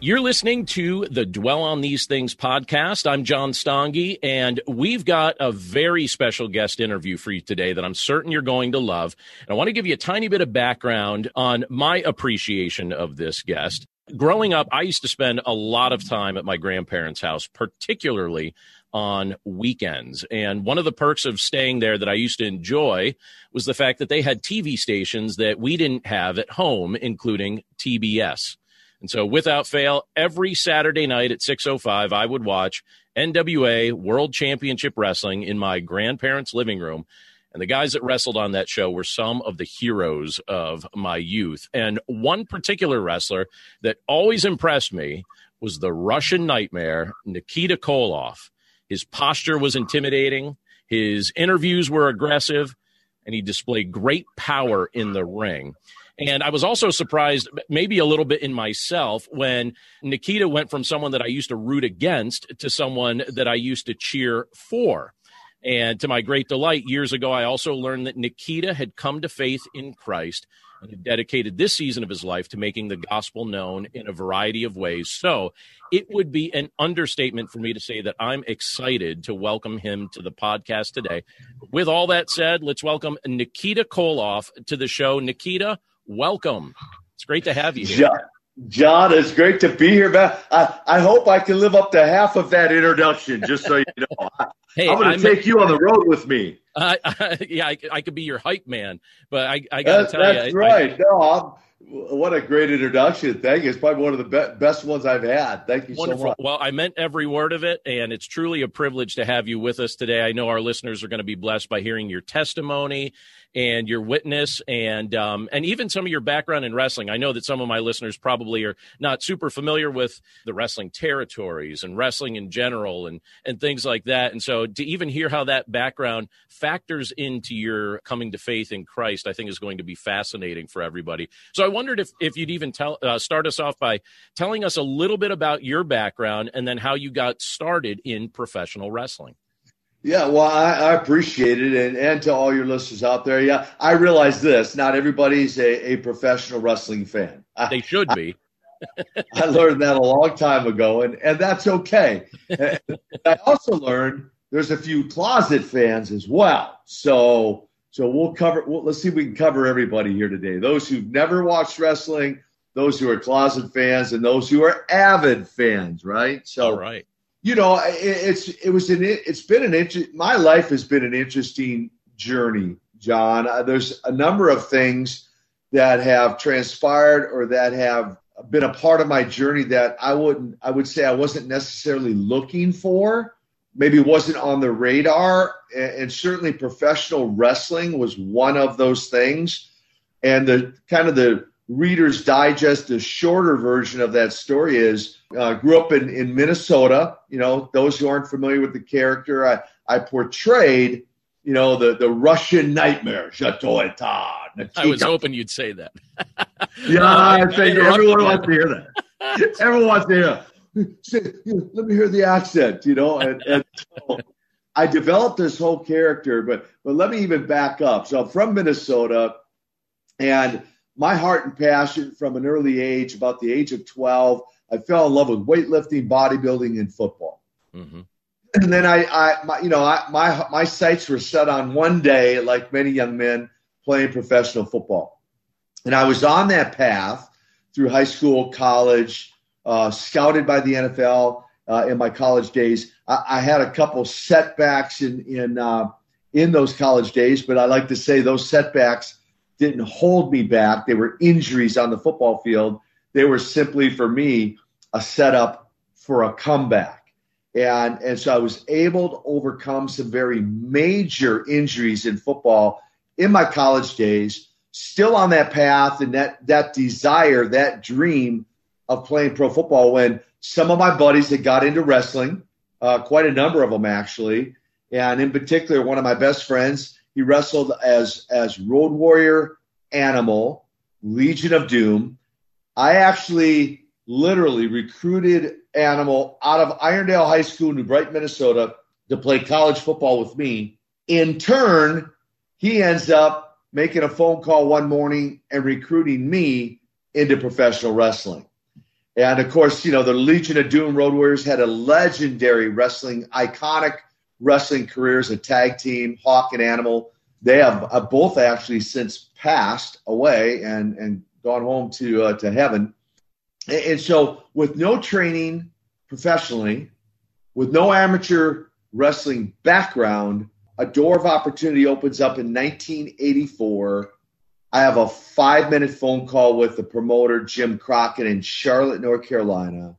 You're listening to the Dwell on These Things podcast. I'm John Stange, and we've got a very special guest interview for you today that I'm certain you're going to love. And I want to give you a tiny bit of background on my appreciation of this guest. Growing up, I used to spend a lot of time at my grandparents' house, particularly on weekends. And one of the perks of staying there that I used to enjoy was the fact that they had TV stations that we didn't have at home, including TBS. And so without fail, every Saturday night at 6:05 I would watch NWA World Championship Wrestling in my grandparents' living room. And the guys that wrestled on that show were some of the heroes of my youth. And one particular wrestler that always impressed me was the Russian nightmare, Nikita Koloff. His posture was intimidating, his interviews were aggressive, and he displayed great power in the ring. And I was also surprised, maybe a little bit in myself, when Nikita went from someone that I used to root against to someone that I used to cheer for. And to my great delight, years ago, I also learned that Nikita had come to faith in Christ and had dedicated this season of his life to making the gospel known in a variety of ways. So it would be an understatement for me to say that I'm excited to welcome him to the podcast today. With all that said, let's welcome Nikita Koloff to the show. Nikita, welcome. It's great to have you here. John, John it's great to be here. I, I hope I can live up to half of that introduction, just so you know. hey, I'm going to take you on the road with me. Uh, yeah, I, I, could be your hype man, but I, I got to tell that's you. That's right. I, no, I'm, what a great introduction. Thank you. It's probably one of the be- best ones I've had. Thank you Wonderful. so much. Well, I meant every word of it, and it's truly a privilege to have you with us today. I know our listeners are going to be blessed by hearing your testimony and your witness and um, and even some of your background in wrestling. I know that some of my listeners probably are not super familiar with the wrestling territories and wrestling in general and and things like that. And so to even hear how that background factors into your coming to faith in Christ, I think is going to be fascinating for everybody. So I wondered if if you'd even tell uh, start us off by telling us a little bit about your background and then how you got started in professional wrestling. Yeah, well, I, I, appreciate it. And, and to all your listeners out there, yeah, I realize this. Not everybody's a, a professional wrestling fan. They should be. I, I learned that a long time ago, and, and that's okay. I also learned there's a few closet fans as well. So so we'll cover. We'll, let's see if we can cover everybody here today. Those who've never watched wrestling, those who are closet fans, and those who are avid fans. Right. So all right you know, it, it's it was an it's been an inter- my life has been an interesting journey, John. Uh, there's a number of things that have transpired or that have been a part of my journey that I wouldn't I would say I wasn't necessarily looking for. Maybe wasn't on the radar, and certainly professional wrestling was one of those things. And the kind of the Reader's Digest, the shorter version of that story is uh, grew up in, in Minnesota. You know, those who aren't familiar with the character, I, I portrayed, you know, the, the Russian nightmare, Chateau I was hoping you'd say that. yeah, I think everyone wants to hear that. everyone wants to hear Say, let me hear the accent, you know. And, and so I developed this whole character, but but let me even back up. So I'm from Minnesota, and my heart and passion from an early age, about the age of 12, I fell in love with weightlifting, bodybuilding, and football. Mm-hmm. And then I, I my, you know, I, my my sights were set on one day, like many young men, playing professional football. And I was on that path through high school, college, uh, scouted by the NFL uh, in my college days. I, I, had a couple setbacks in in uh, in those college days, but I like to say those setbacks didn't hold me back. They were injuries on the football field. They were simply for me a setup for a comeback. And, and so I was able to overcome some very major injuries in football in my college days, still on that path and that, that desire, that dream of playing pro football when some of my buddies had got into wrestling, uh, quite a number of them actually. and in particular, one of my best friends, he wrestled as as Road Warrior Animal, Legion of Doom. I actually literally recruited Animal out of Irondale High School New Brighton, Minnesota, to play college football with me. In turn, he ends up making a phone call one morning and recruiting me into professional wrestling. And of course, you know, the Legion of Doom Road Warriors had a legendary wrestling, iconic wrestling careers, a tag team, Hawk and Animal. They have uh, both actually since passed away and, and gone home to, uh, to heaven. And, and so, with no training professionally, with no amateur wrestling background, a door of opportunity opens up in 1984. I have a five minute phone call with the promoter, Jim Crockett, in Charlotte, North Carolina.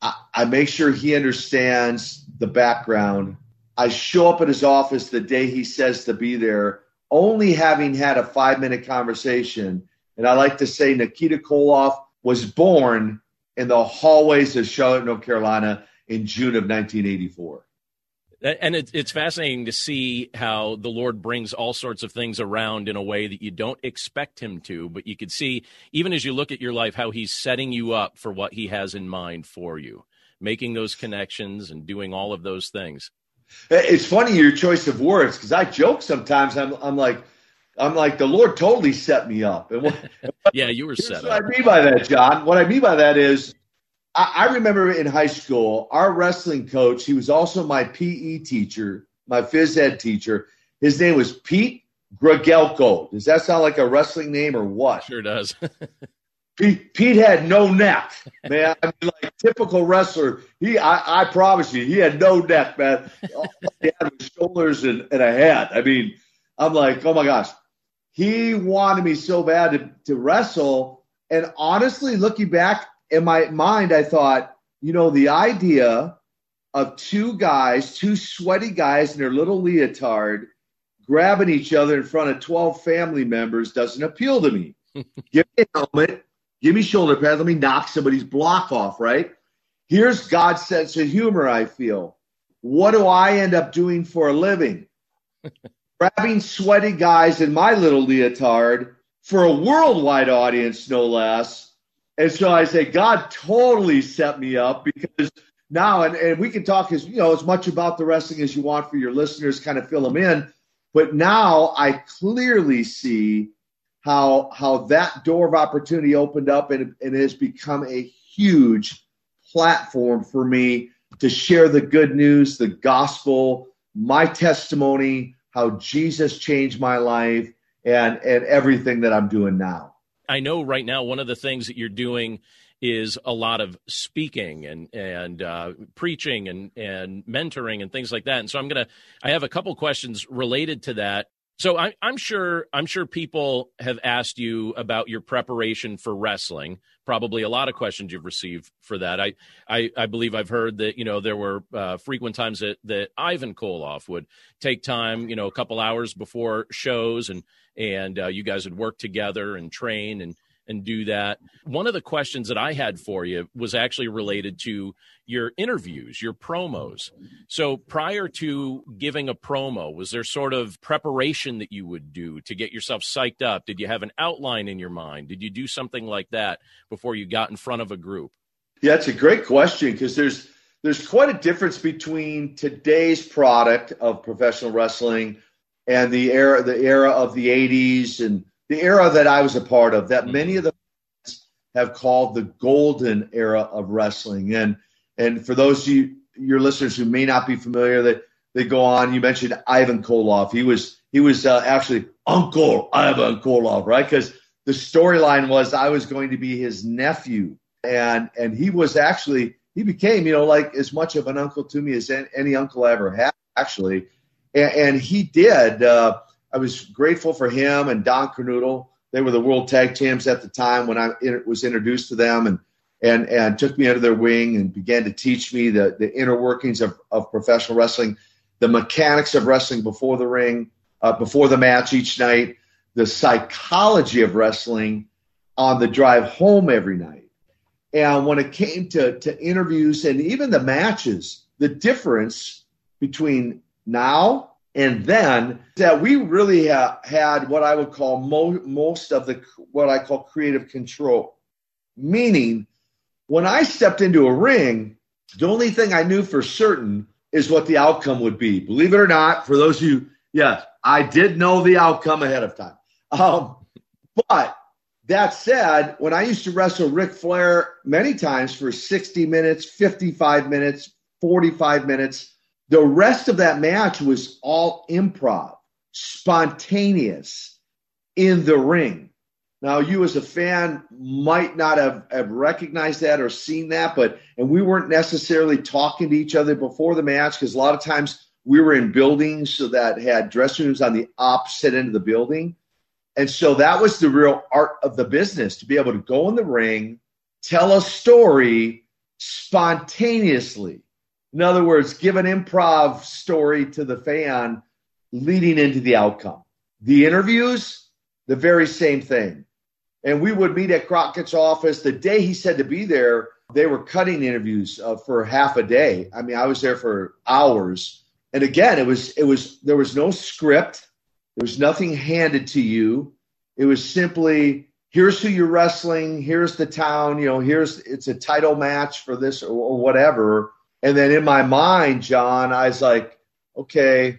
I, I, make sure he understands the background. I show up at his office the day he says to be there, only having had a five minute conversation. And I like to say Nikita Koloff was born in the hallways of Charlotte, North Carolina in June of 1984 and it's fascinating to see how the lord brings all sorts of things around in a way that you don't expect him to but you could see even as you look at your life how he's setting you up for what he has in mind for you making those connections and doing all of those things Eh, it's funny your choice of words because i joke sometimes i'm, I'm like I'm like the Lord totally set me up. And what, yeah, you were set up. What I mean by that, John. What I mean by that is I, I remember in high school, our wrestling coach, he was also my PE teacher, my phys ed teacher. His name was Pete Gregelko. Does that sound like a wrestling name or what? Sure does. Pete, Pete had no neck, man. I mean, like typical wrestler. He, I, I promise you, he had no neck, man. All he had was shoulders and, and a head. I mean, I'm like, oh my gosh. He wanted me so bad to, to wrestle. And honestly, looking back, in my mind, I thought, you know, the idea of two guys, two sweaty guys in their little leotard, grabbing each other in front of 12 family members doesn't appeal to me. give me a helmet, give me shoulder pads, let me knock somebody's block off, right? Here's God's sense of humor, I feel. What do I end up doing for a living? Grabbing sweaty guys in my little leotard for a worldwide audience, no less and so I say, God totally set me up because now, and, and we can talk as you know as much about the wrestling as you want for your listeners, kind of fill them in. But now I clearly see how how that door of opportunity opened up and, and it has become a huge platform for me to share the good news, the gospel, my testimony, how Jesus changed my life, and and everything that I'm doing now. I know right now one of the things that you're doing is a lot of speaking and and uh, preaching and and mentoring and things like that. And so I'm gonna I have a couple questions related to that. So I, I'm sure I'm sure people have asked you about your preparation for wrestling. Probably a lot of questions you've received for that. I I, I believe I've heard that you know there were uh, frequent times that that Ivan Koloff would take time you know a couple hours before shows and and uh, you guys would work together and train and and do that. One of the questions that I had for you was actually related to your interviews, your promos. So prior to giving a promo, was there sort of preparation that you would do to get yourself psyched up? Did you have an outline in your mind? Did you do something like that before you got in front of a group? Yeah, it's a great question because there's there's quite a difference between today's product of professional wrestling and the era the era of the 80s and the era that I was a part of that many of the have called the golden era of wrestling. And and for those of you your listeners who may not be familiar that they go on you mentioned Ivan Koloff. He was he was uh, actually Uncle Ivan Koloff right? Because the storyline was I was going to be his nephew. And and he was actually he became you know like as much of an uncle to me as any, any uncle I ever had actually. And, and he did. Uh, I was grateful for him and Don Kernodle. They were the world tag champs at the time when I was introduced to them, and and and took me under their wing and began to teach me the the inner workings of, of professional wrestling, the mechanics of wrestling before the ring, uh, before the match each night, the psychology of wrestling on the drive home every night. And when it came to, to interviews and even the matches, the difference between now and then that we really ha- had what I would call mo- most of the what I call creative control. Meaning, when I stepped into a ring, the only thing I knew for certain is what the outcome would be. Believe it or not, for those of you, yes, I did know the outcome ahead of time. Um, but that said, when I used to wrestle Ric Flair many times for 60 minutes, 55 minutes, 45 minutes, the rest of that match was all improv, spontaneous in the ring. Now, you as a fan might not have, have recognized that or seen that, but, and we weren't necessarily talking to each other before the match because a lot of times we were in buildings so that had dressing rooms on the opposite end of the building. And so that was the real art of the business to be able to go in the ring, tell a story spontaneously. In other words, give an improv story to the fan leading into the outcome. The interviews, the very same thing. And we would meet at Crockett's office. The day he said to be there, they were cutting interviews uh, for half a day. I mean, I was there for hours. And again, it was it was there was no script. There was nothing handed to you. It was simply here's who you're wrestling, here's the town, you know, here's it's a title match for this or, or whatever. And then in my mind, John, I was like, okay,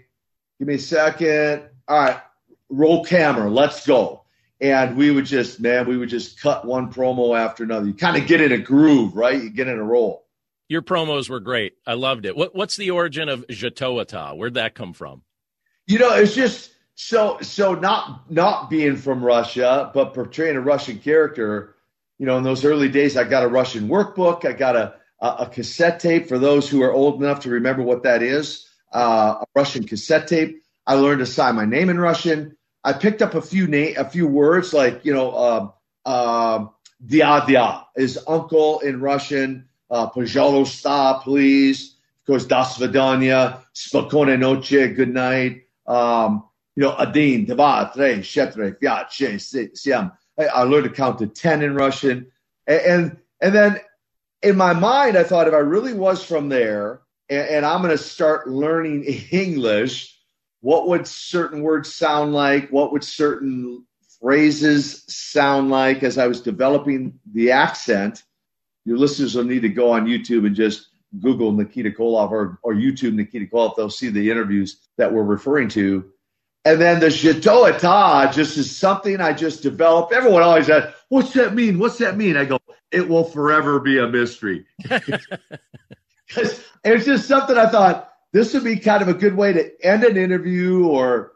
give me a second. All right, roll camera, let's go. And we would just, man, we would just cut one promo after another. You kind of get in a groove, right? You get in a roll. Your promos were great. I loved it. What, what's the origin of Jatoata? Where'd that come from? You know, it's just so so not not being from Russia, but portraying a Russian character. You know, in those early days, I got a Russian workbook. I got a a cassette tape. For those who are old enough to remember what that is, uh, a Russian cassette tape. I learned to sign my name in Russian. I picked up a few na- a few words like you know, uh, uh, dia dia is uncle in Russian. Uh, Pajalosta, please. Of course, das vidanya spokone noche, good night. Um, you know, adin, dva, tre, shetre, fiat, she, siam. I learned to count to ten in Russian, and, and and then in my mind, I thought if I really was from there and, and I'm going to start learning English, what would certain words sound like? What would certain phrases sound like as I was developing the accent? Your listeners will need to go on YouTube and just Google Nikita Koloff or, or YouTube Nikita Koloff. They'll see the interviews that we're referring to and then the Chateau just is something I just developed. Everyone always says, What's that mean? What's that mean? I go, It will forever be a mystery. Because it's just something I thought this would be kind of a good way to end an interview or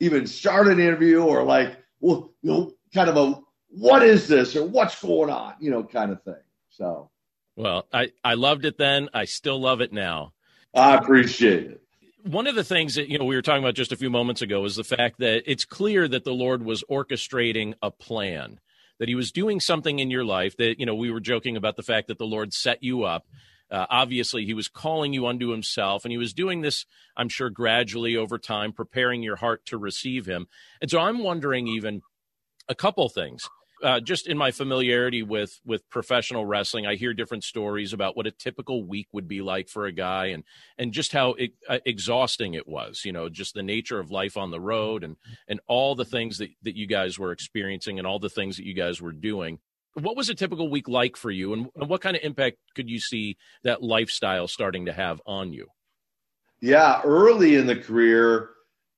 even start an interview or like, well, you know, kind of a what is this or what's going on, you know, kind of thing. So, well, I, I loved it then. I still love it now. I appreciate it one of the things that you know we were talking about just a few moments ago is the fact that it's clear that the lord was orchestrating a plan that he was doing something in your life that you know we were joking about the fact that the lord set you up. Uh, obviously he was calling you unto himself and he was doing this i'm sure gradually over time preparing your heart to receive him. And so i'm wondering even a couple things uh, just in my familiarity with with professional wrestling, I hear different stories about what a typical week would be like for a guy, and and just how it, uh, exhausting it was. You know, just the nature of life on the road, and and all the things that that you guys were experiencing, and all the things that you guys were doing. What was a typical week like for you, and, and what kind of impact could you see that lifestyle starting to have on you? Yeah, early in the career,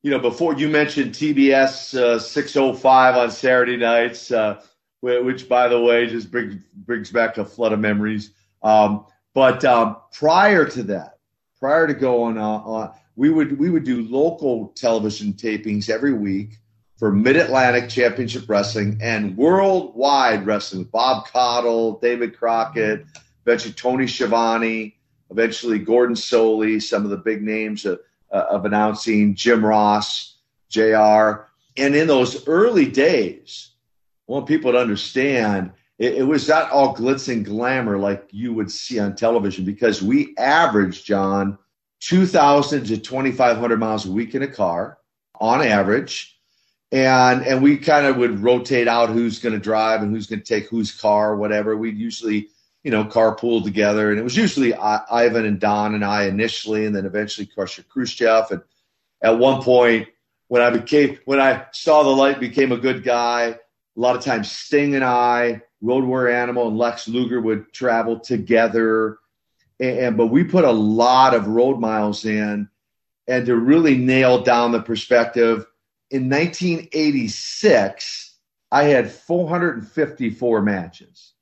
you know, before you mentioned TBS uh, 605 on Saturday nights. Uh, which by the way just brings brings back a flood of memories. Um, but um, prior to that, prior to going on, we would we would do local television tapings every week for Mid Atlantic Championship Wrestling and worldwide wrestling. Bob Caudle, David Crockett, eventually Tony Schiavone, eventually Gordon Solie, some of the big names of, uh, of announcing, Jim Ross, JR. And in those early days, want people to understand it, it, was not all glitz and glamour like you would see on television because we averaged, John, 2,000 to 2,500 miles a week in a car on average. And, and we kind of would rotate out who's going to drive and who's going to take whose car, whatever. We'd usually, you know, carpool together. And it was usually I, Ivan and Don and I initially, and then eventually Crusher Khrushchev. And at one point when I became when I saw the light, became a good guy. A lot of times, Sting and I, Road Warrior Animal, and Lex Luger would travel together, and, and but we put a lot of road miles in, and to really nail down the perspective. In 1986, I had 454 matches.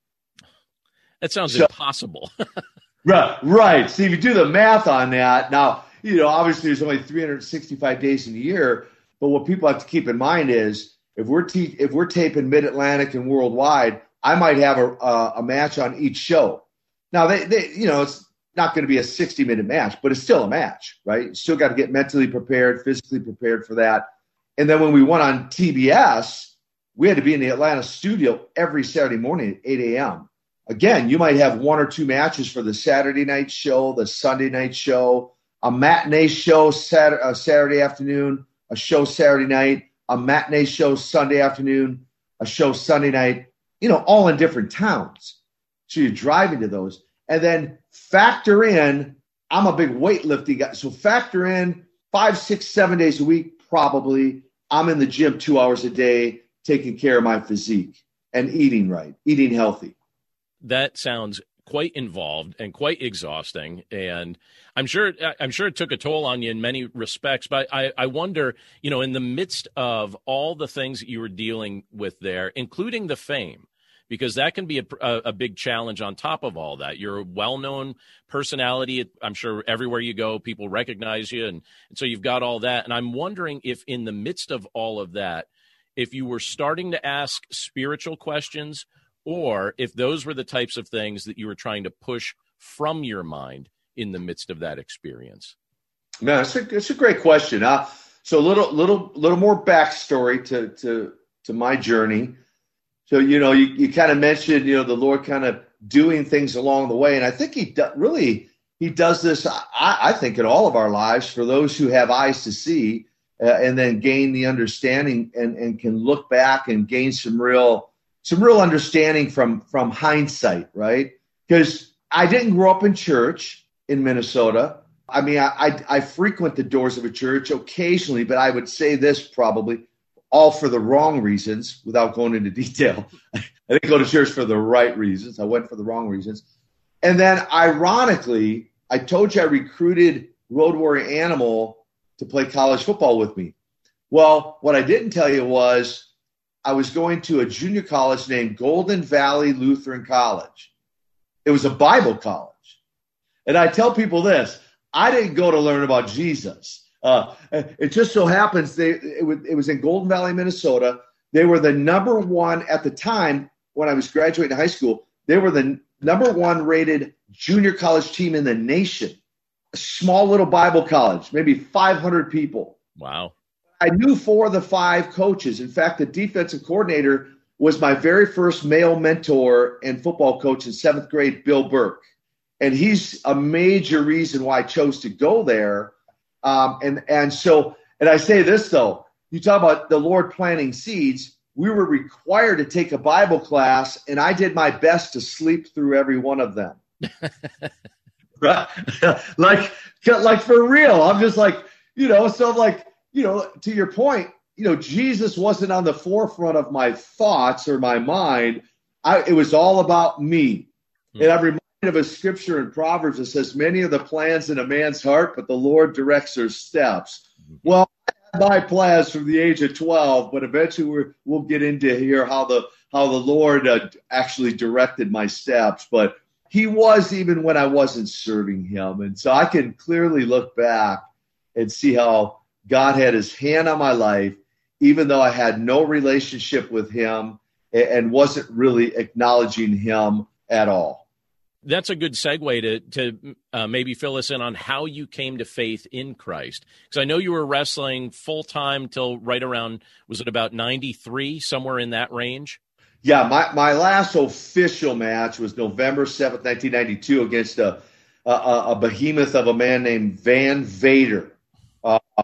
That sounds so, impossible. right, right. See, if you do the math on that, now you know obviously there's only 365 days in a year, but what people have to keep in mind is if we're te- if we're taping Mid Atlantic and worldwide, I might have a, a, a match on each show. Now they, they you know it's not going to be a 60 minute match, but it's still a match, right? You still got to get mentally prepared, physically prepared for that. And then when we went on TBS, we had to be in the Atlanta studio every Saturday morning at 8 a.m. Again, you might have one or two matches for the Saturday night show, the Sunday night show, a matinee show Saturday, Saturday afternoon, a show Saturday night, a matinee show Sunday afternoon, a show Sunday night, you know, all in different towns. So you're driving to those. And then factor in, I'm a big weightlifting guy. So factor in five, six, seven days a week, probably. I'm in the gym two hours a day, taking care of my physique and eating right, eating healthy. That sounds quite involved and quite exhausting. And i'm sure i'm sure it took a toll on you in many respects but i i wonder you know in the midst of all the things that you were dealing with there including the fame because that can be a, a, big challenge on top of all that. You're a well-known personality. I'm sure everywhere you go people recognize you. And, and so you've got all that. And i'm wondering if in the midst of all of that if you were starting to ask spiritual questions or if those were the types of things that you were trying to push from your mind in the midst of that experience. No, it's a, it's a great question. Uh, so a little, little, little more backstory to, to, to my journey. So, you know, you, you kind of mentioned, you know, the Lord kind of doing things along the way. And I think he do, really, he does this, I, I think, in all of our lives for those who have eyes to see uh, and then gain the understanding and, and can look back and gain some real some real understanding from from hindsight, right? Because I didn't grow up in church in Minnesota. I mean, I, I, I frequent the doors of a church occasionally, but I would say this probably all for the wrong reasons without going into detail. I didn't go to church for the right reasons. I went for the wrong reasons. And then, ironically, I told you I recruited Road Warrior Animal to play college football with me. Well, what I didn't tell you was I was going to a junior college named Golden Valley Lutheran College. It was a Bible college. And I tell people this I didn't go to learn about Jesus. Uh, it just so happens they, it, was, it was in Golden Valley, Minnesota. They were the number one at the time when I was graduating high school. They were the number one rated junior college team in the nation. A small little Bible college, maybe 500 people. Wow. I knew four of the five coaches. In fact, the defensive coordinator was my very first male mentor and football coach in seventh grade, Bill Burke. And he's a major reason why I chose to go there. Um, and, and so, and I say this though, you talk about the Lord planting seeds. We were required to take a Bible class, and I did my best to sleep through every one of them. right? like, like for real. I'm just like, you know, so I'm like, you know, to your point, you know, Jesus wasn't on the forefront of my thoughts or my mind. I, it was all about me. Mm-hmm. And I'm reminded of a scripture in Proverbs that says, Many are the plans in a man's heart, but the Lord directs their steps. Mm-hmm. Well, I had my plans from the age of 12, but eventually we will get into here how the how the Lord uh, actually directed my steps. But He was even when I wasn't serving Him, and so I can clearly look back and see how God had his hand on my life, even though I had no relationship with him and wasn't really acknowledging him at all. That's a good segue to to uh, maybe fill us in on how you came to faith in Christ, because I know you were wrestling full time till right around was it about ninety three, somewhere in that range. Yeah, my, my last official match was November seventh, nineteen ninety two, against a, a a behemoth of a man named Van Vader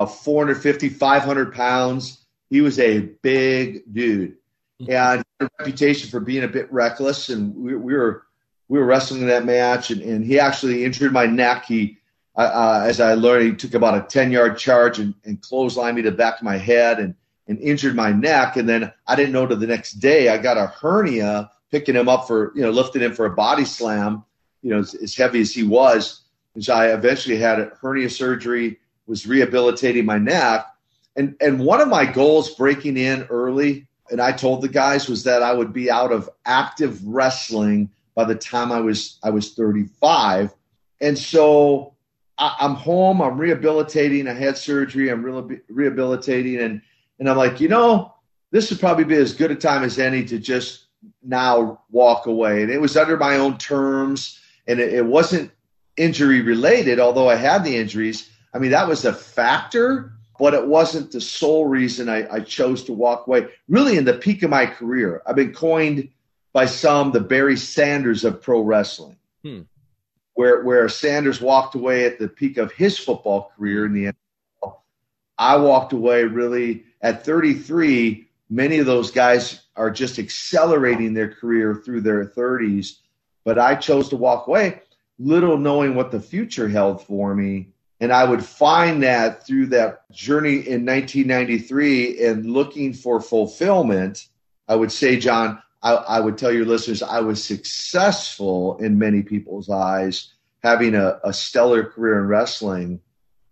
uh, 450, 500 pounds. He was a big dude mm-hmm. and a reputation for being a bit reckless. And we, we were we were wrestling in that match, and, and he actually injured my neck. He uh, as I learned, he took about a 10 yard charge and, and clotheslined me to the back of my head and, and injured my neck. And then I didn't know to the next day I got a hernia picking him up for, you know, lifting him for a body slam, you know, as, as heavy as he was. And so I eventually had a hernia surgery, was rehabilitating my neck. And, and one of my goals breaking in early, and I told the guys, was that I would be out of active wrestling by the time I was I was 35. And so I, am home. I'm rehabilitating. I had surgery. I'm re- rehabilitating, and and I'm like, you know, this would probably be as good a time as any to just now walk away. And it was under my own terms, and it, it wasn't injury related. Although I had the injuries, I mean that was a factor, but it wasn't the sole reason I, I chose to walk away. Really, in the peak of my career, I've been coined by some the Barry Sanders of pro wrestling. Hmm where where Sanders walked away at the peak of his football career in the NFL. I walked away really at 33. Many of those guys are just accelerating their career through their 30s, but I chose to walk away, little knowing what the future held for me. And I would find that through that journey in 1993 and looking for fulfillment. I would say, John, I, I, would tell your listeners I was successful in many people's eyes, having a, a stellar career in wrestling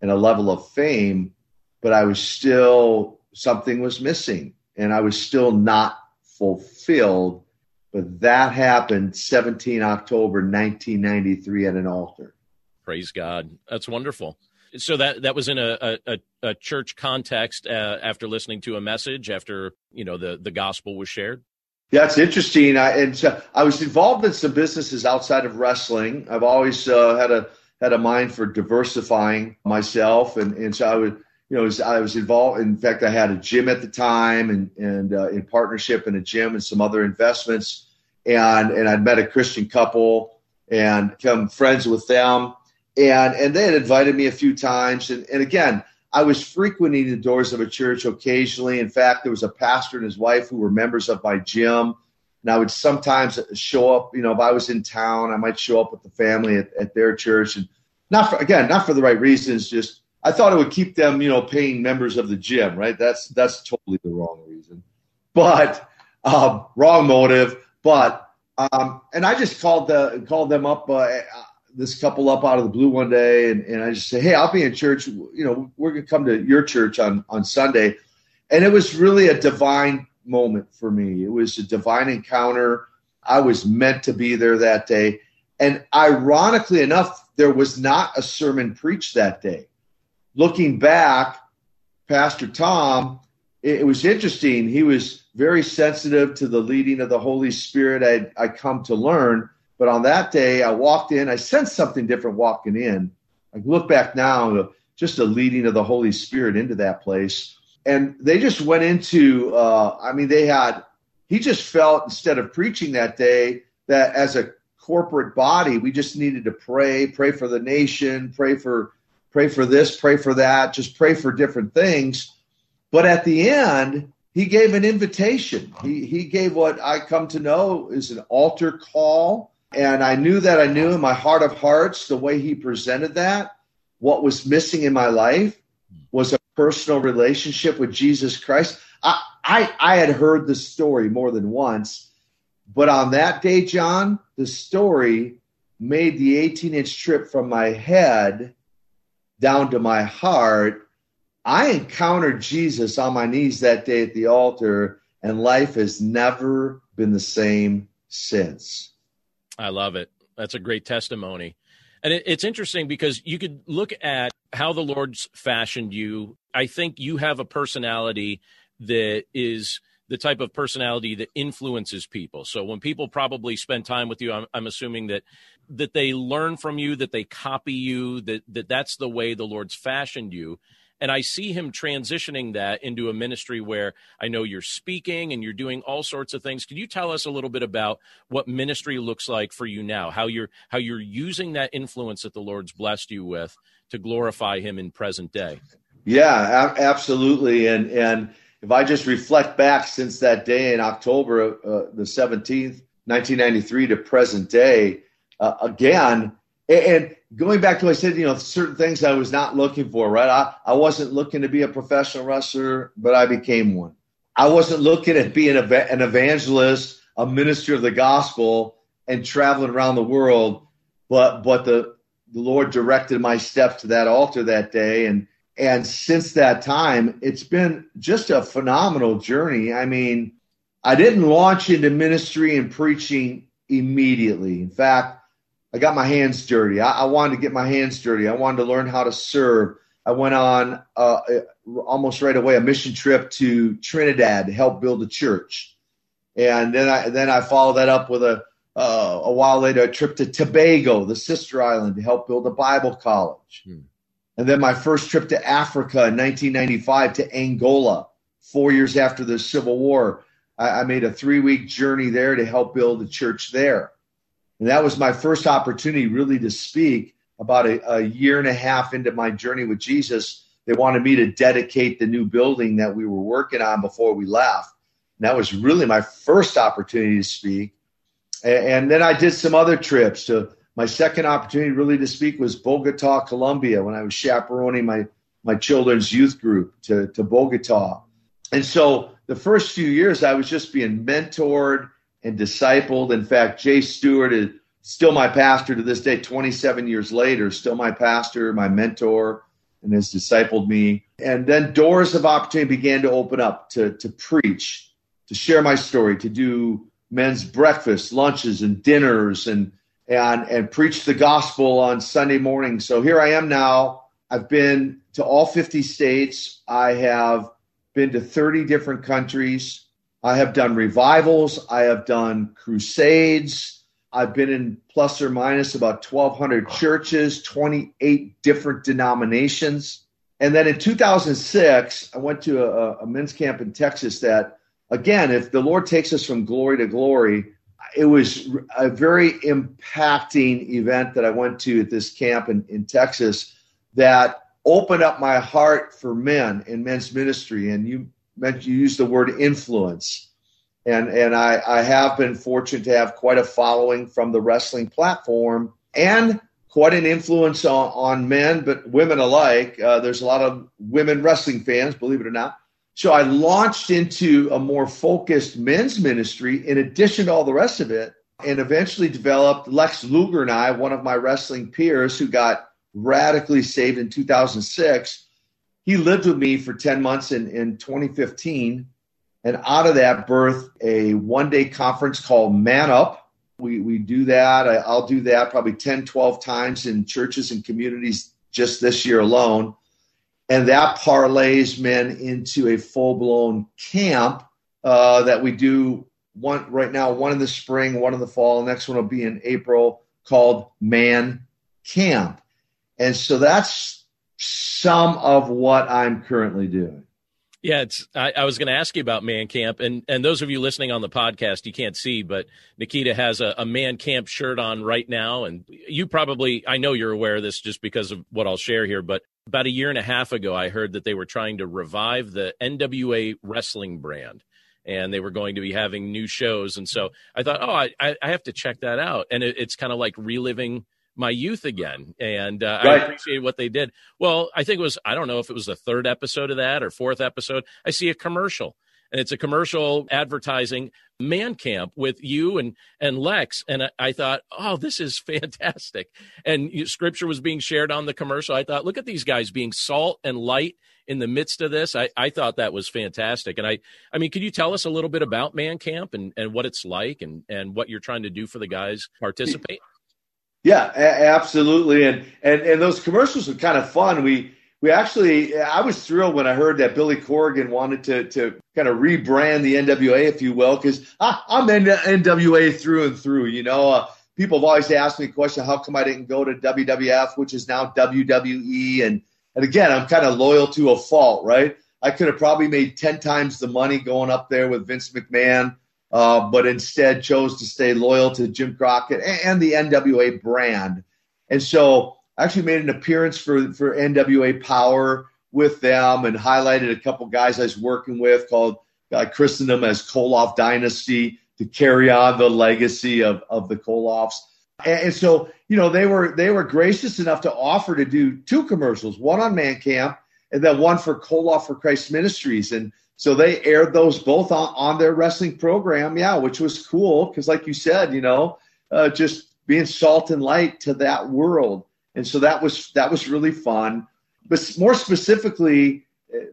and a level of fame, but I was still, something was missing and I was still not fulfilled. But that happened 17 October 1993 at an altar. Praise God. That's wonderful. So that that was in a a, a church context uh, after listening to a message after you know the the gospel was shared. Yeah, it's interesting. I and so I was involved in some businesses outside of wrestling. I've always uh, had a had a mind for diversifying myself, and and so I would you know I was involved. In fact, I had a gym at the time, and and uh, in partnership in a gym and some other investments, and and I'd met a Christian couple and become friends with them, and and they had invited me a few times, and and again I was frequenting the doors of a church occasionally. In fact, there was a pastor and his wife who were members of my gym. And I would sometimes show up, you know, if I was in town, I might show up with the family at, at their church. And not for, again, not for the right reasons, just I thought it would keep them, you know, paying members of the gym, right? That's that's totally the wrong reason. But um, wrong motive. But um, and I just called the called them up uh, this couple up out of the blue one day, and, and I just say, "Hey, I'll be in church. You know, we're gonna come to your church on on Sunday," and it was really a divine moment for me. It was a divine encounter. I was meant to be there that day, and ironically enough, there was not a sermon preached that day. Looking back, Pastor Tom, it, it was interesting. He was very sensitive to the leading of the Holy Spirit. I I come to learn but on that day, I walked in. I sensed something different walking in. I look back now, just the leading of the Holy Spirit into that place. And they just went into, uh, I mean, they had, he just felt instead of preaching that day that as a corporate body, we just needed to pray, pray for the nation, pray for, pray for this, pray for that, just pray for different things. But at the end, he gave an invitation. He, he gave what I come to know is an altar call and I knew that I knew in my heart of hearts, the way he presented that, what was missing in my life was a personal relationship with Jesus Christ. I, I, I had heard the story more than once, but on that day, John, the story made the 18 inch trip from my head down to my heart. I encountered Jesus on my knees that day at the altar, and life has never been the same since. I love it. That's a great testimony. And it, it's interesting because you could look at how the Lord's fashioned you. I think you have a personality that is the type of personality that influences people. So when people probably spend time with you, I'm, I'm assuming that that they learn from you, that they copy you, that that that's the way the Lord's fashioned you. And I see him transitioning that into a ministry where I know you're speaking and you're doing all sorts of things. Could you tell us a little bit about what ministry looks like for you now? How you're how you're using that influence that the Lord's blessed you with to glorify him in present day? Yeah, absolutely. And and if I just reflect back since that day in October uh, the 17th, 1993 to present day, uh, again, and going back to what I said, you know, certain things I was not looking for, right? I, I wasn't looking to be a professional wrestler, but I became one. I wasn't looking at being a, an evangelist, a minister of the gospel, and traveling around the world, but but the the Lord directed my steps to that altar that day, and and since that time, it's been just a phenomenal journey. I mean, I didn't launch into ministry and preaching immediately. In fact, I got my hands dirty. I, I, wanted to get my hands dirty. I wanted to learn how to serve. I went on uh, almost right away a mission trip to Trinidad to help build a church, and then I then I followed that up with a uh, a while later a trip to Tobago, the sister island, to help build a Bible college. Hmm. And then my first trip to Africa in 1995 to Angola, four years after the Civil War. I, I made a three week journey there to help build a church there. And that was my first opportunity really to speak about a, a year and a half into my journey with Jesus. They wanted me to dedicate the new building that we were working on before we left. And that was really my first opportunity to speak. And, and then I did some other trips to my second opportunity really to speak was Bogota, Colombia, when I was chaperoning my, my children's youth group to, to Bogota. And so the first few years, I was just being mentored and discipled. In fact, Jay Stewart is still my pastor to this day, 27 years later, still my pastor, my mentor, and has discipled me. And then doors of opportunity began to open up to, to preach, to share my story, to do men's breakfasts, lunches, and dinners, and and and preach the gospel on Sunday morning. So here I am now. I've been to all 50 states. I have been to 30 different countries. I have done revivals. I have done crusades. I've been in plus or minus about 1,200 churches, 28 different denominations. And then in 2006, I went to a, a men's camp in Texas that, again, if the Lord takes us from glory to glory, it was a very impacting event that I went to at this camp in, in Texas that opened up my heart for men in men's ministry. And you you used the word influence. And and I, I have been fortunate to have quite a following from the wrestling platform and quite an influence on, on men, but women alike. Uh, there's a lot of women wrestling fans, believe it or not. So I launched into a more focused men's ministry in addition to all the rest of it, and eventually developed Lex Luger and I, one of my wrestling peers who got radically saved in 2006. He lived with me for 10 months in, in 2015. And out of that birth a one day conference called Man Up. We, we do that. I, I'll do that probably 10, 12 times in churches and communities just this year alone and that parlays men into a full blown camp uh, that we do one right now, one in the spring, one in the fall. The next one will be in April called Man Camp. And so that's some of what I'm currently doing. Yeah, it's. I, I was going to ask you about Man Camp, and and those of you listening on the podcast, you can't see, but Nikita has a, a Man Camp shirt on right now, and you probably, I know you're aware of this just because of what I'll share here, but about a year and a half ago, I heard that they were trying to revive the NWA wrestling brand and they were going to be having new shows. And so I thought, oh, I, I have to check that out. And it, it's kind of like reliving my youth again. And uh, right. I appreciate what they did. Well, I think it was, I don't know if it was the third episode of that or fourth episode. I see a commercial and it's a commercial advertising man camp with you and and Lex and I, I thought oh this is fantastic and you, scripture was being shared on the commercial I thought look at these guys being salt and light in the midst of this I, I thought that was fantastic and I I mean could you tell us a little bit about man camp and and what it's like and and what you're trying to do for the guys participate yeah a- absolutely and and and those commercials were kind of fun we we actually, I was thrilled when I heard that Billy Corgan wanted to to kind of rebrand the NWA, if you will, because I'm in NWA through and through. You know, uh, people have always asked me the question: How come I didn't go to WWF, which is now WWE? And and again, I'm kind of loyal to a fault, right? I could have probably made ten times the money going up there with Vince McMahon, uh, but instead chose to stay loyal to Jim Crockett and the NWA brand. And so actually made an appearance for for NWA Power with them and highlighted a couple guys I was working with called I christened them as Koloff Dynasty to carry on the legacy of, of the Koloffs. And, and so, you know, they were they were gracious enough to offer to do two commercials, one on Man Camp and then one for Koloff for Christ Ministries. And so they aired those both on, on their wrestling program, yeah, which was cool because, like you said, you know, uh, just being salt and light to that world, and so that was that was really fun. But more specifically,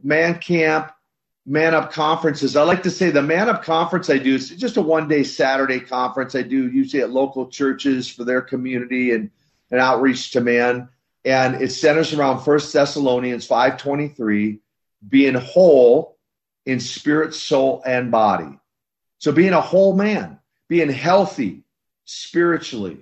Man Camp, Man Up conferences. I like to say the Man Up conference I do is just a one day Saturday conference I do usually at local churches for their community and an outreach to man, and it centers around First Thessalonians five twenty three, being whole in spirit, soul, and body. So being a whole man, being healthy spiritually,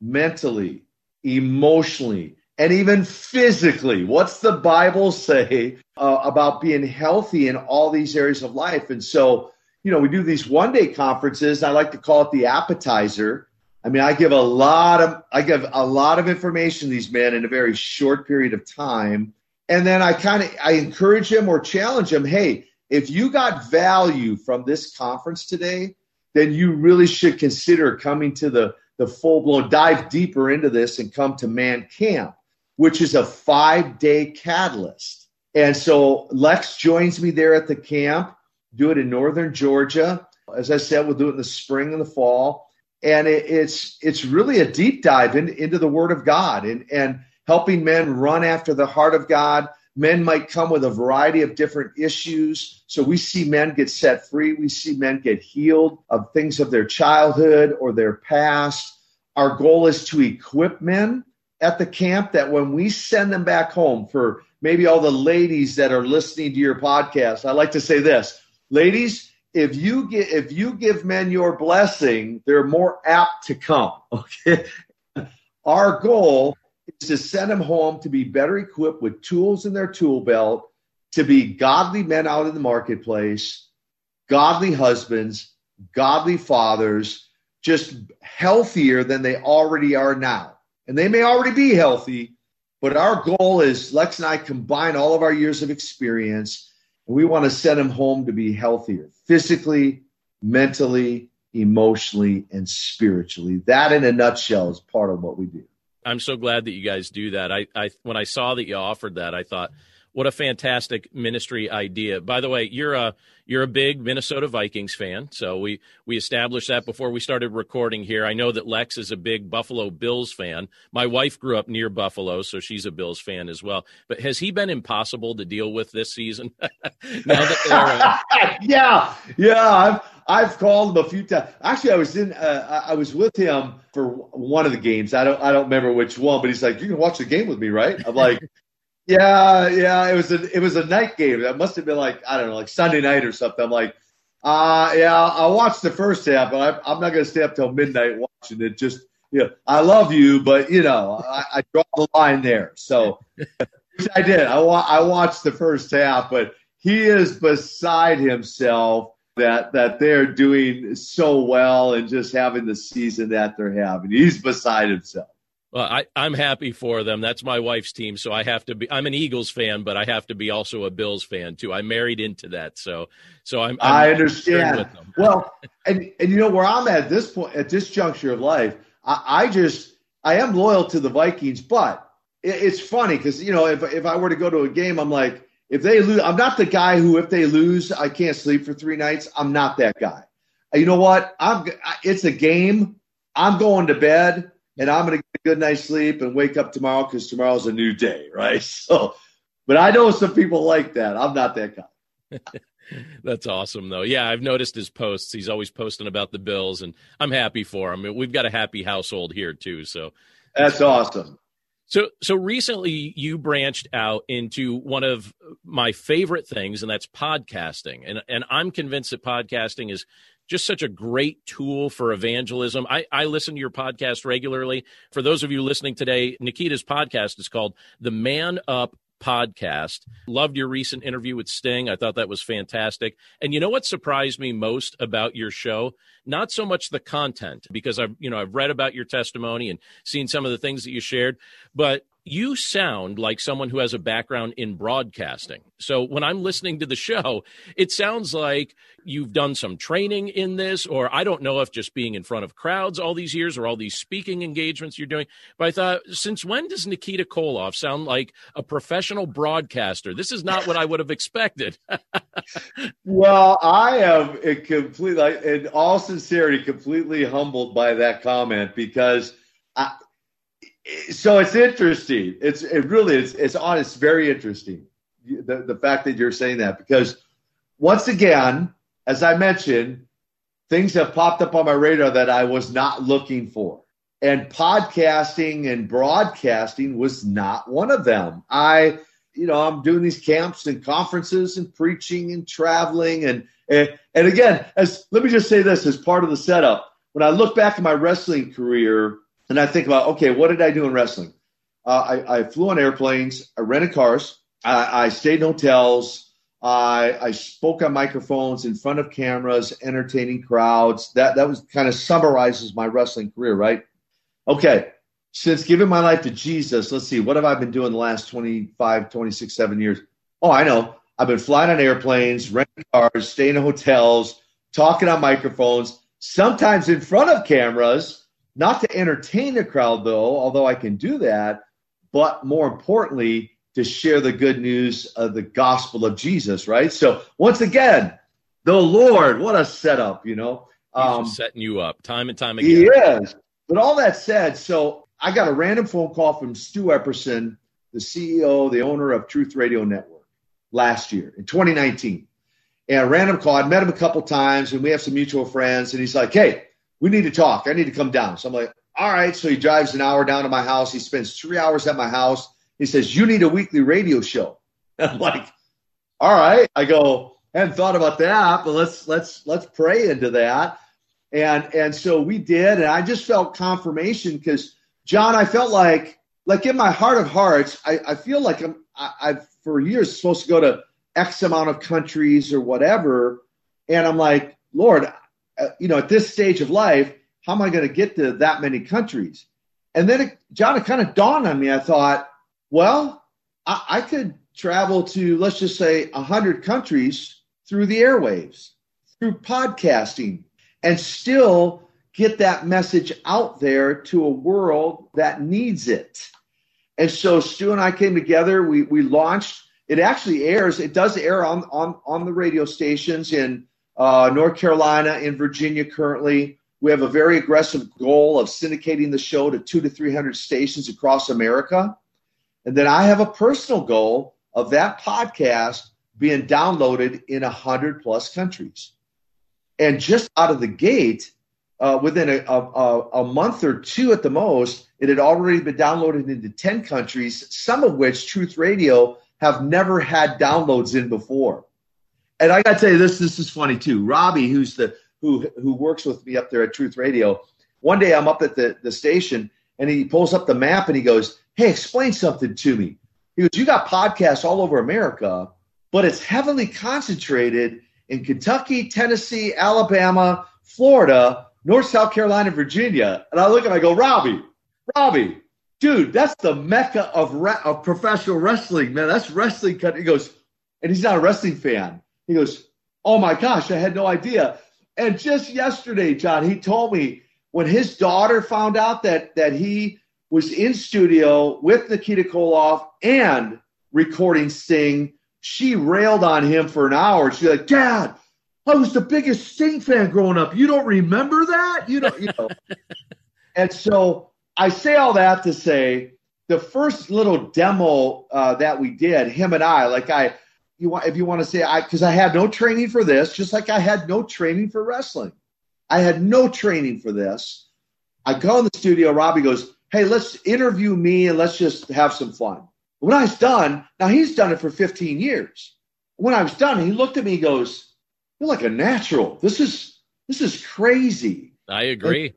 mentally, emotionally, and even physically. What's the Bible say uh, about being healthy in all these areas of life? And so, you know, we do these one day conferences. I like to call it the appetizer. I mean, I give a lot of I give a lot of information to these men in a very short period of time. And then I kind of I encourage them or challenge them, hey, if you got value from this conference today, then you really should consider coming to the, the full blown dive deeper into this and come to Man Camp, which is a five day catalyst. And so Lex joins me there at the camp, do it in northern Georgia. As I said, we'll do it in the spring and the fall. And it, it's it's really a deep dive in, into the Word of God and, and helping men run after the heart of God, Men might come with a variety of different issues. So we see men get set free. We see men get healed of things of their childhood or their past. Our goal is to equip men at the camp that when we send them back home for maybe all the ladies that are listening to your podcast, I like to say this, ladies, if you get if you give men your blessing, they're more apt to come. Okay. Our goal is to send them home to be better equipped with tools in their tool belt, to be godly men out in the marketplace, godly husbands, godly fathers, just healthier than they already are now. And they may already be healthy, but our goal is Lex and I combine all of our years of experience, and we want to send them home to be healthier physically, mentally, emotionally, and spiritually. That, in a nutshell, is part of what we do. I'm so glad that you guys do that. I, I when I saw that you offered that, I thought, what a fantastic ministry idea. By the way, you're a you're a big Minnesota Vikings fan, so we we established that before we started recording here. I know that Lex is a big Buffalo Bills fan. My wife grew up near Buffalo, so she's a Bills fan as well. But has he been impossible to deal with this season? now that uh... yeah, yeah, I've I've called him a few times. Actually, I was in uh, I was with him for one of the games. I don't I don't remember which one, but he's like, "You can watch the game with me, right?" I'm like. Yeah, yeah, it was a it was a night game. That must have been like I don't know, like Sunday night or something. I'm like, uh yeah, I watched the first half, but I, I'm not to stay up till midnight watching it. Just you know, I love you, but you know, I, I draw the line there. So I did. I wa- I watched the first half, but he is beside himself that that they're doing so well and just having the season that they're having. He's beside himself. Well, I, I'm happy for them. That's my wife's team, so I have to be. I'm an Eagles fan, but I have to be also a Bills fan too. I married into that, so so I'm. I'm i understand. well, and and you know where I'm at this point at this juncture of life. I, I just I am loyal to the Vikings, but it, it's funny because you know if if I were to go to a game, I'm like if they lose, I'm not the guy who if they lose, I can't sleep for three nights. I'm not that guy. You know what? I'm. It's a game. I'm going to bed and I'm going to good night's sleep and wake up tomorrow because tomorrow's a new day, right? So, but I know some people like that. I'm not that guy. That's awesome, though. Yeah, I've noticed his posts. He's always posting about the Bills, and I'm happy for him. We've got a happy household here too, so that's awesome. So, so recently you branched out into one of my favorite things, and that's podcasting. And and I'm convinced that podcasting is just such a great tool for evangelism. I, I listen to your podcast regularly. For those of you listening today, Nikita's podcast is called The Man Up podcast. Loved your recent interview with Sting. I thought that was fantastic. And you know what surprised me most about your show? Not so much the content because I've, you know, I've read about your testimony and seen some of the things that you shared, but you sound like someone who has a background in broadcasting. So when I'm listening to the show, it sounds like you've done some training in this, or I don't know if just being in front of crowds all these years or all these speaking engagements you're doing. But I thought, since when does Nikita Koloff sound like a professional broadcaster? This is not what I would have expected. well, I am completely, in all sincerity, completely humbled by that comment because I, so it's interesting. It's it really. It's on. It's very interesting. The the fact that you're saying that because once again, as I mentioned, things have popped up on my radar that I was not looking for, and podcasting and broadcasting was not one of them. I, you know, I'm doing these camps and conferences and preaching and traveling and and, and again, as let me just say this as part of the setup. When I look back at my wrestling career and I think about, okay, what did I do in wrestling? Uh, I, I, flew on airplanes, I rented cars, I, I stayed in hotels, I, I, spoke on microphones in front of cameras, entertaining crowds. That that was kind of summarizes my wrestling career, right? Okay, since giving my life to Jesus, let's see, what have I been doing the last 25, 26, 7 years? Oh, I know. I've been flying on airplanes, renting cars, staying in hotels, talking on microphones, sometimes in front of cameras not to entertain the crowd, though, although I can do that, but more importantly, to share the good news of the gospel of Jesus, right? So, once again, the Lord, what a setup, you know. Um, setting you up time and time again. He is. But all that said, so I got a random phone call from Stu Epperson, the CEO, the owner of Truth Radio Network, last year in 2019. And a random call. I'd met him a couple times, and we have some mutual friends. And he's like, "Hey, we need to talk. I need to come down. So I'm like, all right. So he drives an hour down to my house. He spends three hours at my house. He says, you need a weekly radio show. And I'm like, all right. I go, I hadn't thought about that, but let's let's let's pray into that. And and so we did, and I just felt confirmation because John, I felt like like in my heart of hearts, I, I feel like I'm I, I've for years supposed to go to X amount of countries or whatever, and I'm like, Lord, uh, you know, at this stage of life, how am I going to get to that many countries? And then, it, John, it kind of dawned on me. I thought, well, I, I could travel to, let's just say, 100 countries through the airwaves, through podcasting, and still get that message out there to a world that needs it. And so Stu and I came together. We, we launched, it actually airs, it does air on, on, on the radio stations in uh, North Carolina, and Virginia currently. We have a very aggressive goal of syndicating the show to two to 300 stations across America. And then I have a personal goal of that podcast being downloaded in 100 plus countries. And just out of the gate, uh, within a, a, a, month or two at the most, it had already been downloaded into 10 countries, some of which Truth Radio have never had downloads in before and I got to tell you this. This is funny too. Robbie, who's the who who works with me up there at Truth Radio. One day I'm up at the the station and he pulls up the map and he goes, "Hey, explain something to me." He goes, "You got podcasts all over America, but it's heavily concentrated in Kentucky, Tennessee, Alabama, Florida, North South Carolina, Virginia." And I look and I go, "Robbie, Robbie." Dude, that's the mecca of, re- of professional wrestling, man. That's wrestling. He goes, and he's not a wrestling fan. He goes, Oh my gosh, I had no idea. And just yesterday, John, he told me when his daughter found out that that he was in studio with Nikita Koloff and recording Sting, she railed on him for an hour. She's like, Dad, I was the biggest Sting fan growing up. You don't remember that? You don't, you know. and so I say all that to say the first little demo uh, that we did, him and I, like I you want if you want to say I because I had no training for this, just like I had no training for wrestling. I had no training for this. I go in the studio, Robbie goes, Hey, let's interview me and let's just have some fun. When I was done, now he's done it for 15 years. When I was done, he looked at me, he goes, You're like a natural. This is this is crazy. I agree.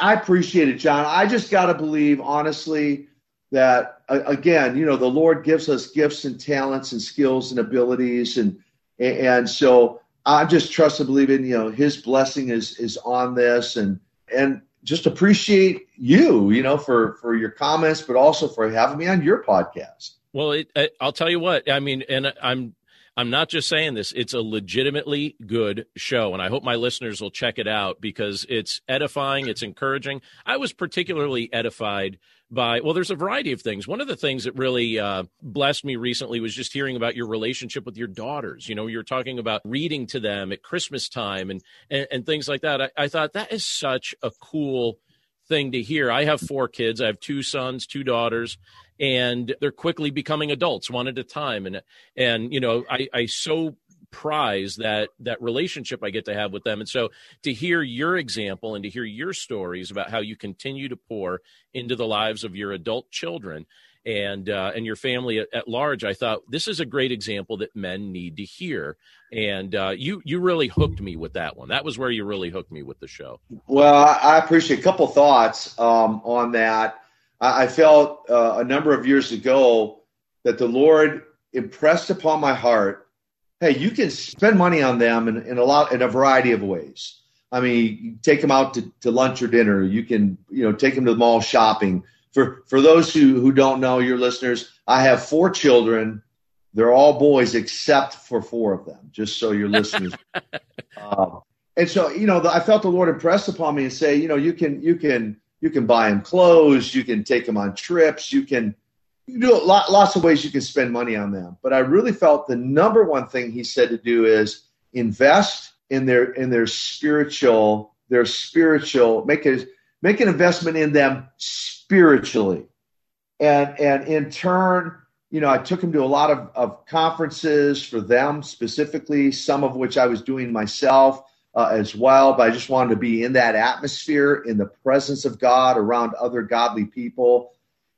I appreciate it, John. I just gotta believe, honestly, that again, you know, the Lord gives us gifts and talents and skills and abilities, and and so I just trust and believe in you know His blessing is is on this, and and just appreciate you, you know, for for your comments, but also for having me on your podcast. Well, it, I'll tell you what. I mean, and I'm I'm not just saying this. It's a legitimately good show, and I hope my listeners will check it out because it's edifying, it's encouraging. I was particularly edified by well there's a variety of things. One of the things that really uh, blessed me recently was just hearing about your relationship with your daughters. You know you're talking about reading to them at christmas time and and, and things like that. I, I thought that is such a cool thing to hear. I have four kids. I have two sons two daughters and they're quickly becoming adults one at a time. And and you know i i so prize that that relationship I get to have with them. And so to hear your example and to hear your stories about how you continue to pour into the lives of your adult children and uh, and your family at, at, large, I thought this is a great example that men need to hear. And uh, you you really hooked me with that one. That was where you really hooked me with the show. Well, I appreciate a couple thoughts um, on that. I, felt uh, a number of years ago that the Lord impressed upon my heart hey, you can spend money on them in, in a lot in a variety of ways. I mean, take them out to, to lunch or dinner. You can, you know, take them to the mall shopping. For for those who who don't know, your listeners, I have four children. They're all boys except for four of them. Just so your listeners. um, and so, you know, the, I felt the Lord impress upon me and say, you know, you can you can you can buy them clothes, you can take them on trips, you can you do lot, lots of ways you can spend money on them. But I really felt the number one thing he said to do is invest in their in their spiritual their spiritual make a make an investment in them spiritually, and and in turn. You know, I took him to a lot of, of conferences for them specifically, some of which I was doing myself uh, as well. But I just wanted to be in that atmosphere, in the presence of God, around other godly people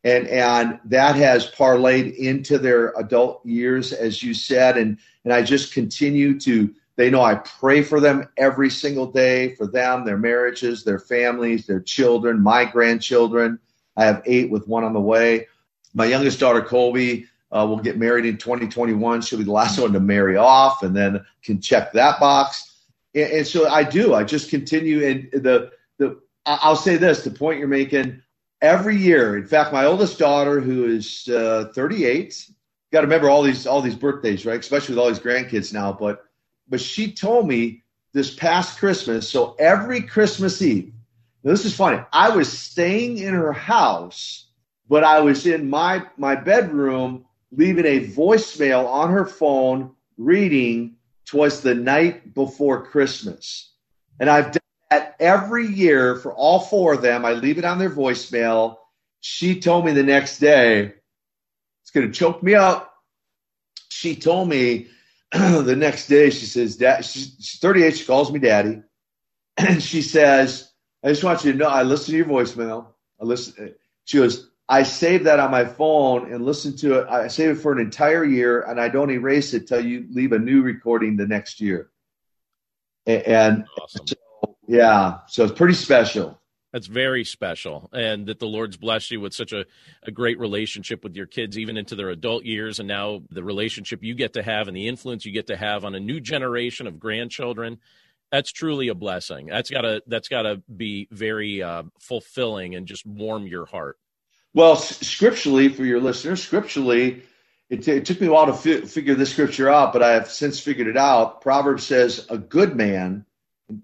and and that has parlayed into their adult years, as you said, and and I just continue to. They know I pray for them every single day for them, their marriages, their families, their children, my grandchildren. I have eight with one on the way. My youngest daughter, Colby, uh, will get married in 2021. She'll be the last one to marry off, and then can check that box. And, and so I do. I just continue. And the the I'll say this: the point you're making every year. In fact, my oldest daughter, who is uh, 38, got to remember all these all these birthdays, right? Especially with all these grandkids now. But but she told me this past Christmas. So every Christmas Eve, this is funny. I was staying in her house, but I was in my my bedroom, leaving a voicemail on her phone, reading "Twas the night before Christmas," and I've that every year for all four of them. I leave it on their voicemail. She told me the next day, it's going to choke me up. She told me the next day, she says, Dad, she's 38. She calls me daddy. And she says, I just want you to know, I listen to your voicemail. I listen. Uh, she goes, I saved that on my phone and listen to it. I save it for an entire year and I don't erase it till you leave a new recording the next year. And awesome. so yeah, so it's pretty special. That's very special, and that the Lord's blessed you with such a, a great relationship with your kids, even into their adult years, and now the relationship you get to have and the influence you get to have on a new generation of grandchildren. That's truly a blessing. That's gotta that's gotta be very uh, fulfilling and just warm your heart. Well, scripturally, for your listeners, scripturally, it, t- it took me a while to fi- figure this scripture out, but I have since figured it out. Proverbs says, "A good man."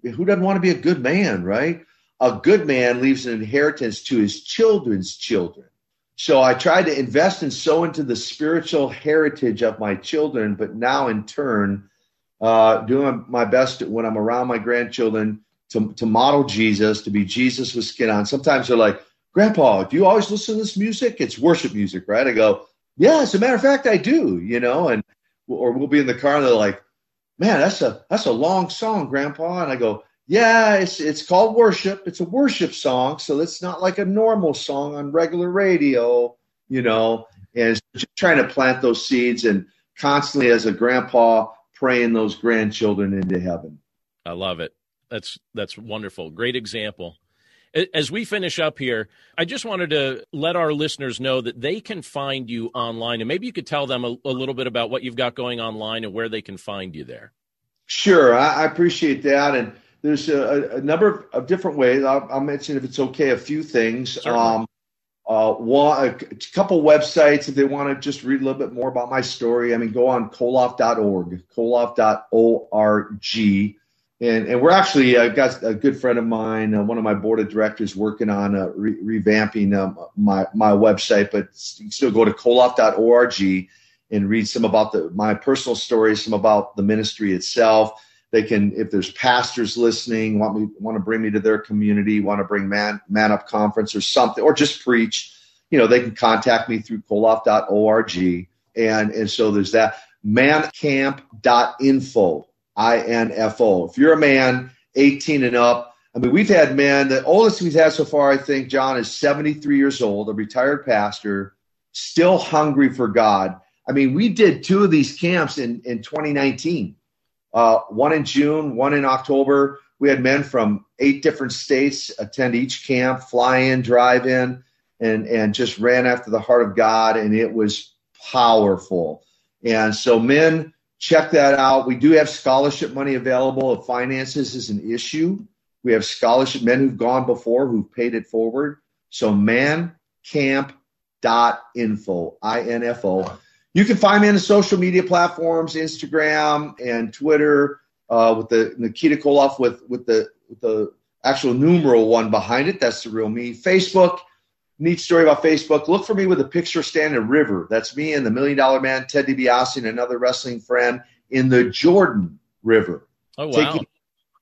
Who doesn't want to be a good man, right? A good man leaves an inheritance to his children's children. So I tried to invest and sow into the spiritual heritage of my children, but now in turn, uh, doing my best when I'm around my grandchildren to, to model Jesus, to be Jesus with skin on. Sometimes they're like, Grandpa, do you always listen to this music? It's worship music, right? I go, Yeah, as a matter of fact, I do, you know, and or we'll be in the car and they're like, man, that's a that's a long song, Grandpa. And I go, yeah, it's it's called worship. It's a worship song, so it's not like a normal song on regular radio, you know. And just trying to plant those seeds and constantly, as a grandpa, praying those grandchildren into heaven. I love it. That's that's wonderful. Great example. As we finish up here, I just wanted to let our listeners know that they can find you online, and maybe you could tell them a, a little bit about what you've got going online and where they can find you there. Sure, I, I appreciate that, and there's a, a number of different ways. I'll, I'll, mention, if it's okay, a few things. Um, uh, one, a couple websites if they want to just read a little bit more about my story. I mean, go on koloff.org, koloff.org. And, and we're actually, I uh, got a good friend of mine, uh, one of my board of directors, working on uh, re- revamping um, my, my website, but you still go to koloff.org and read some about the, my personal stories, some about the ministry itself they can, if there's pastors listening, want me want to bring me to their community, want to bring man man up conference or something, or just preach, you know, they can contact me through koloff.org. And and so there's that mancamp.info, I-N-F-O. If you're a man 18 and up, I mean, we've had men, the oldest we've had so far, I think, John, is 73 years old, a retired pastor, still hungry for God. I mean, we did two of these camps in, in 2019 uh, one in June, one in October. We had men from eight different states attend each camp, fly in, drive in, and and just ran after the heart of God, and it was powerful. And so, men, check that out. We do have scholarship money available if finances is an issue. We have scholarship men who've gone before who've paid it forward. So, mancamp.info, I N F O. You can find me on the social media platforms, Instagram and Twitter, uh, with the Nikita Koloff with with the with the actual numeral one behind it. That's the real me. Facebook, neat story about Facebook. Look for me with a picture standing in river. That's me and the Million Dollar Man, Ted DiBiase, and another wrestling friend in the Jordan River. Oh wow! Taking,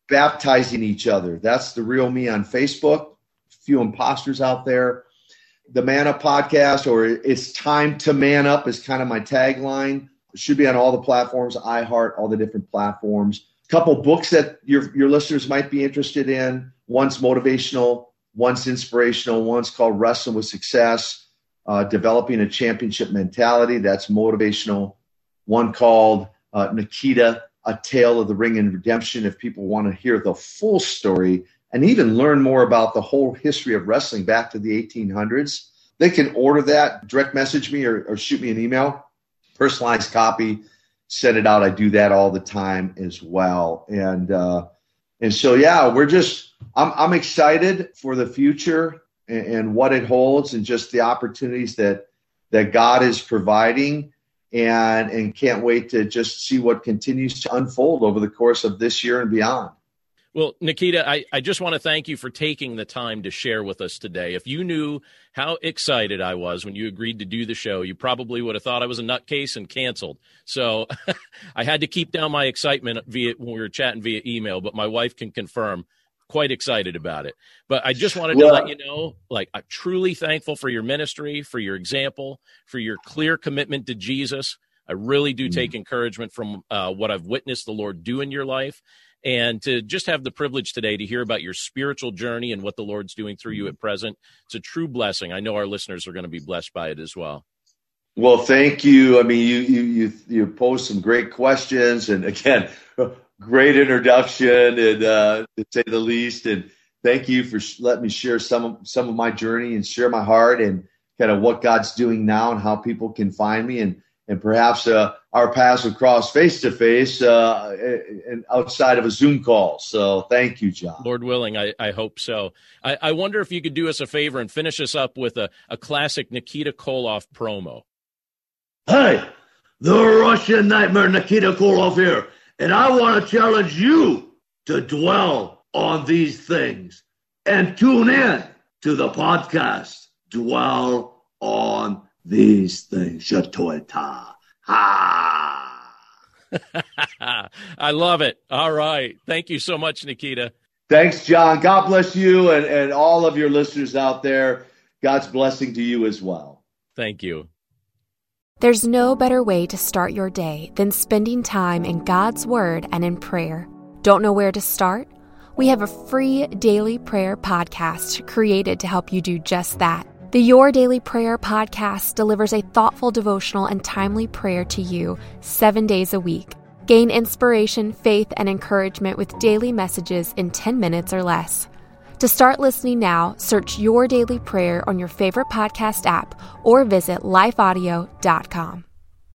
baptizing each other. That's the real me on Facebook. A few imposters out there the Man Up podcast, or it's time to man up, is kind of my tagline. It should be on all the platforms, iHeart, all the different platforms. A couple books that your your listeners might be interested in. One's motivational, one's inspirational, one's called Wrestling with Success, uh, Developing a Championship Mentality. That's motivational. One called uh, Nikita, A Tale of the Ring and Redemption. If people want to hear the full story, and even learn more about the whole history of wrestling back to the 1800s, they can order that, direct message me or, or shoot me an email, personalized copy, send it out. I do that all the time as well. And, uh, and so, yeah, we're just, I'm, I'm excited for the future and, and what it holds and just the opportunities that, that God is providing and, and can't wait to just see what continues to unfold over the course of this year and beyond. Well, Nikita, I, I just want to thank you for taking the time to share with us today. If you knew how excited I was when you agreed to do the show, you probably would have thought I was a nutcase and canceled. So I had to keep down my excitement via when we were chatting via email, but my wife can confirm quite excited about it. But I just wanted to let you know, like, I'm truly thankful for your ministry, for your example, for your clear commitment to Jesus. I really do mm. take encouragement from uh, what I've witnessed the Lord do in your life and to just have the privilege today to hear about your spiritual journey and what the Lord's doing through you at present. It's a true blessing. I know our listeners are going to be blessed by it as well. Well, thank you. I mean, you you you you posed some great questions, and again, great introduction, and uh, to say the least. And thank you for letting me share some of, some of my journey and share my heart and kind of what God's doing now and how people can find me. And and perhaps uh, our paths would cross face to face and outside of a Zoom call. So thank you, John. Lord willing, I, I hope so. I, I, wonder if you could do us a favor and finish us up with a, a classic Nikita Koloff promo. Hey, the Russian nightmare Nikita Koloff here, and I want to challenge you to dwell on these things and tune in to the podcast. Dwell on these things. Shatoita. Ha! I love it. All right. Thank you so much, Nikita. Thanks, John. God bless you and, and all of your listeners out there. God's blessing to you as well. Thank you. There's no better way to start your day than spending time in God's Word and in prayer. Don't know where to start? We have a free daily prayer podcast created to help you do just that. The Your Daily Prayer podcast delivers a thoughtful devotional and timely prayer to you seven days a week. Gain inspiration, faith, and encouragement with daily messages in 10 minutes or less. To start listening now, search Your Daily Prayer on your favorite podcast app or visit lifeaudio.com.